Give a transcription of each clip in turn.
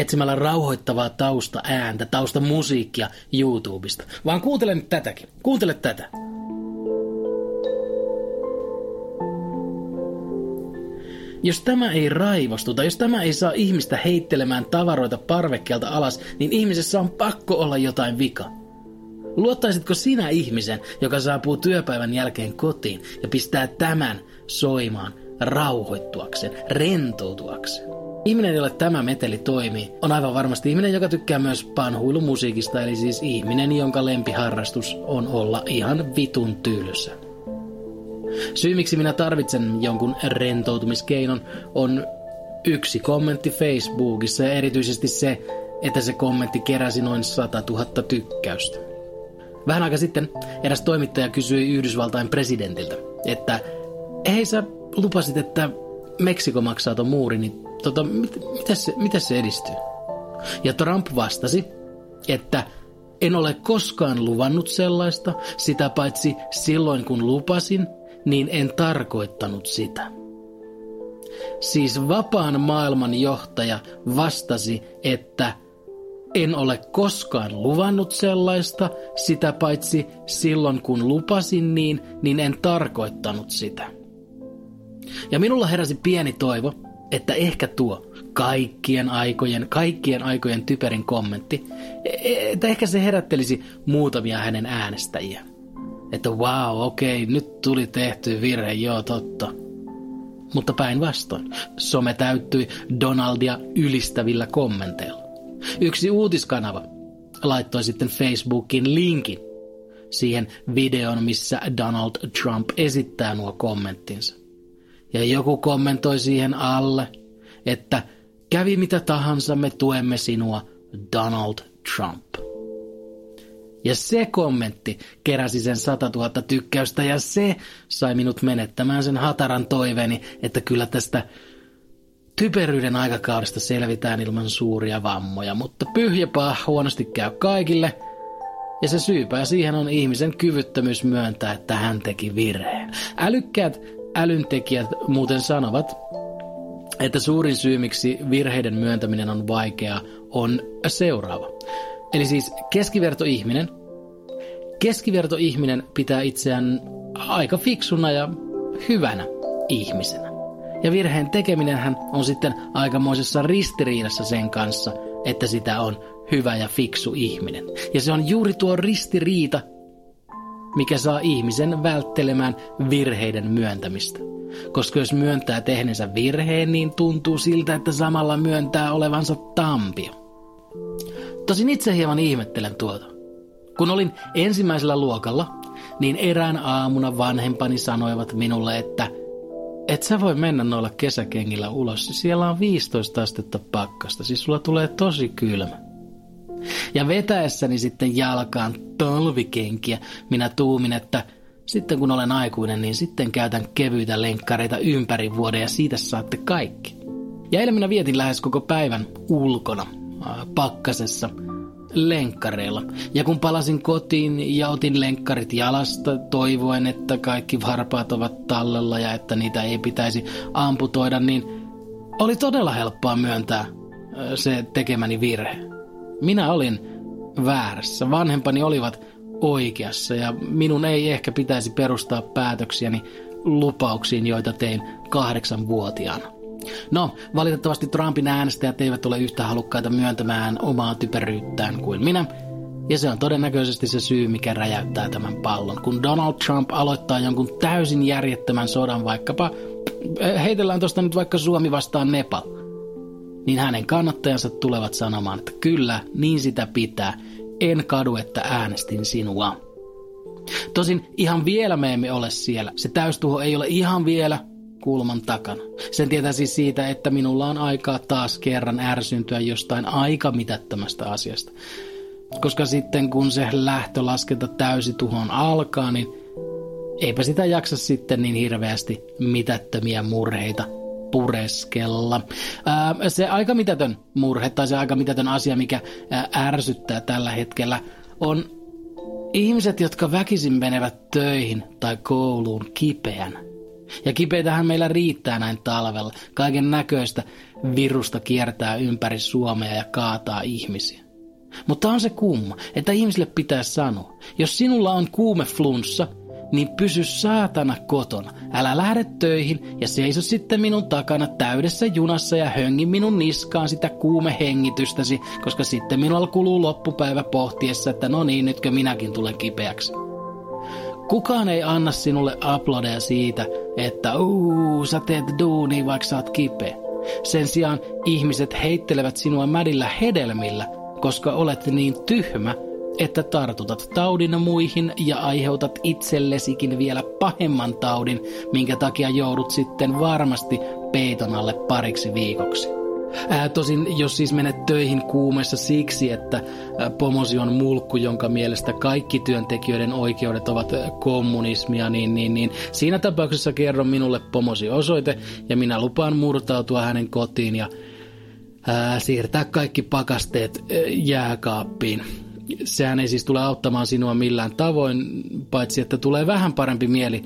etsimällä rauhoittavaa tausta ääntä, tausta musiikkia YouTubesta. Vaan kuuntele nyt tätäkin. Kuuntele tätä. Jos tämä ei raivostuta, jos tämä ei saa ihmistä heittelemään tavaroita parvekkeelta alas, niin ihmisessä on pakko olla jotain vika. Luottaisitko sinä ihmisen, joka saapuu työpäivän jälkeen kotiin ja pistää tämän soimaan rauhoittuakseen, rentoutuakseen? Ihminen, jolle tämä meteli toimii, on aivan varmasti ihminen, joka tykkää myös panhuilumusiikista, eli siis ihminen, jonka lempiharrastus on olla ihan vitun tylsä. Syy, miksi minä tarvitsen jonkun rentoutumiskeinon, on yksi kommentti Facebookissa ja erityisesti se, että se kommentti keräsi noin 100 000 tykkäystä. Vähän aika sitten eräs toimittaja kysyi Yhdysvaltain presidentiltä, että hei sä lupasit, että Meksiko maksaa ton muurin, niin tota, mit, mitä, se, mitä se edistyy? Ja Trump vastasi, että en ole koskaan luvannut sellaista, sitä paitsi silloin kun lupasin, niin en tarkoittanut sitä. Siis vapaan maailman johtaja vastasi, että en ole koskaan luvannut sellaista, sitä paitsi silloin kun lupasin niin, niin en tarkoittanut sitä. Ja minulla heräsi pieni toivo, että ehkä tuo kaikkien aikojen, kaikkien aikojen typerin kommentti, e, e, että ehkä se herättelisi muutamia hänen äänestäjiä. Että wow, okei, okay, nyt tuli tehty virhe, joo totta. Mutta päinvastoin, some täyttyi Donaldia ylistävillä kommenteilla. Yksi uutiskanava laittoi sitten Facebookin linkin siihen videon, missä Donald Trump esittää nuo kommenttinsa. Ja joku kommentoi siihen alle, että kävi mitä tahansa, me tuemme sinua, Donald Trump. Ja se kommentti keräsi sen 100 000 tykkäystä ja se sai minut menettämään sen hataran toiveeni, että kyllä tästä typeryyden aikakaudesta selvitään ilman suuria vammoja, mutta pyhjäpaa huonosti käy kaikille. Ja se syypää siihen on ihmisen kyvyttömyys myöntää, että hän teki virheen. Älykkäät älyntekijät muuten sanovat, että suurin syy, miksi virheiden myöntäminen on vaikeaa, on seuraava. Eli siis keskivertoihminen, keskivertoihminen pitää itseään aika fiksuna ja hyvänä ihmisenä. Ja virheen tekeminen on sitten aikamoisessa ristiriidassa sen kanssa, että sitä on hyvä ja fiksu ihminen. Ja se on juuri tuo ristiriita, mikä saa ihmisen välttelemään virheiden myöntämistä. Koska jos myöntää tehneensä virheen, niin tuntuu siltä, että samalla myöntää olevansa tampio. Tosin itse hieman ihmettelen tuota. Kun olin ensimmäisellä luokalla, niin erään aamuna vanhempani sanoivat minulle, että et sä voi mennä noilla kesäkengillä ulos. Siellä on 15 astetta pakkasta, siis sulla tulee tosi kylmä. Ja vetäessäni sitten jalkaan talvikenkiä minä tuumin, että sitten kun olen aikuinen, niin sitten käytän kevyitä lenkkareita ympäri vuoden ja siitä saatte kaikki. Ja eilen minä vietin lähes koko päivän ulkona, pakkasessa, lenkkareilla. Ja kun palasin kotiin ja otin lenkkarit jalasta, toivoen, että kaikki varpaat ovat tallella ja että niitä ei pitäisi amputoida, niin oli todella helppoa myöntää se tekemäni virhe. Minä olin väärässä. Vanhempani olivat oikeassa ja minun ei ehkä pitäisi perustaa päätöksiäni lupauksiin, joita tein kahdeksanvuotiaana. No, valitettavasti Trumpin äänestäjät eivät ole yhtä halukkaita myöntämään omaa typeryyttään kuin minä, ja se on todennäköisesti se syy, mikä räjäyttää tämän pallon. Kun Donald Trump aloittaa jonkun täysin järjettömän sodan, vaikkapa heitellään tuosta nyt vaikka Suomi vastaan Nepal – niin hänen kannattajansa tulevat sanomaan, että kyllä, niin sitä pitää. En kadu, että äänestin sinua. Tosin ihan vielä me emme ole siellä. Se täystuho ei ole ihan vielä kulman takana. Sen tietää siis siitä, että minulla on aikaa taas kerran ärsyntyä jostain aika mitättömästä asiasta. koska sitten kun se lähtölaskenta täysituhon alkaa, niin eipä sitä jaksa sitten niin hirveästi mitättömiä murheita pureskella. Se aika mitätön murhe tai se aika mitätön asia, mikä ää, ärsyttää tällä hetkellä, on ihmiset, jotka väkisin menevät töihin tai kouluun kipeän. Ja kipeitähän meillä riittää näin talvella. Kaiken näköistä virusta kiertää ympäri Suomea ja kaataa ihmisiä. Mutta on se kumma, että ihmisille pitää sanoa, jos sinulla on kuume flunssa, niin pysy saatana kotona. Älä lähde töihin ja seiso sitten minun takana täydessä junassa ja höngi minun niskaan sitä kuumehengitystäsi, koska sitten minulla kuluu loppupäivä pohtiessa, että no niin, nytkö minäkin tulen kipeäksi. Kukaan ei anna sinulle aplodeja siitä, että uu, sä teet duuni vaikka sä oot kipeä. Sen sijaan ihmiset heittelevät sinua mädillä hedelmillä, koska olet niin tyhmä, että tartutat taudin muihin ja aiheutat itsellesikin vielä pahemman taudin, minkä takia joudut sitten varmasti peiton alle pariksi viikoksi. Ää, tosin jos siis menet töihin kuumessa siksi, että pomosi on mulkku, jonka mielestä kaikki työntekijöiden oikeudet ovat kommunismia, niin, niin, niin siinä tapauksessa kerro minulle pomosi osoite ja minä lupaan murtautua hänen kotiin ja ää, siirtää kaikki pakasteet ää, jääkaappiin. Sehän ei siis tule auttamaan sinua millään tavoin, paitsi että tulee vähän parempi mieli,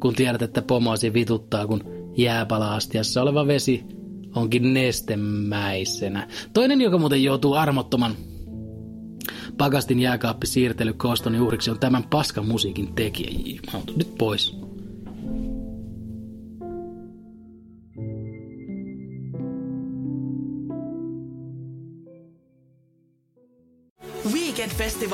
kun tiedät, että pomosi vituttaa, kun jääpala-astiassa oleva vesi onkin nestemäisenä. Toinen, joka muuten joutuu armottoman pakastin jääkaappi siirtelykostoni uhriksi on tämän paskan musiikin tekijä. Mä nyt pois.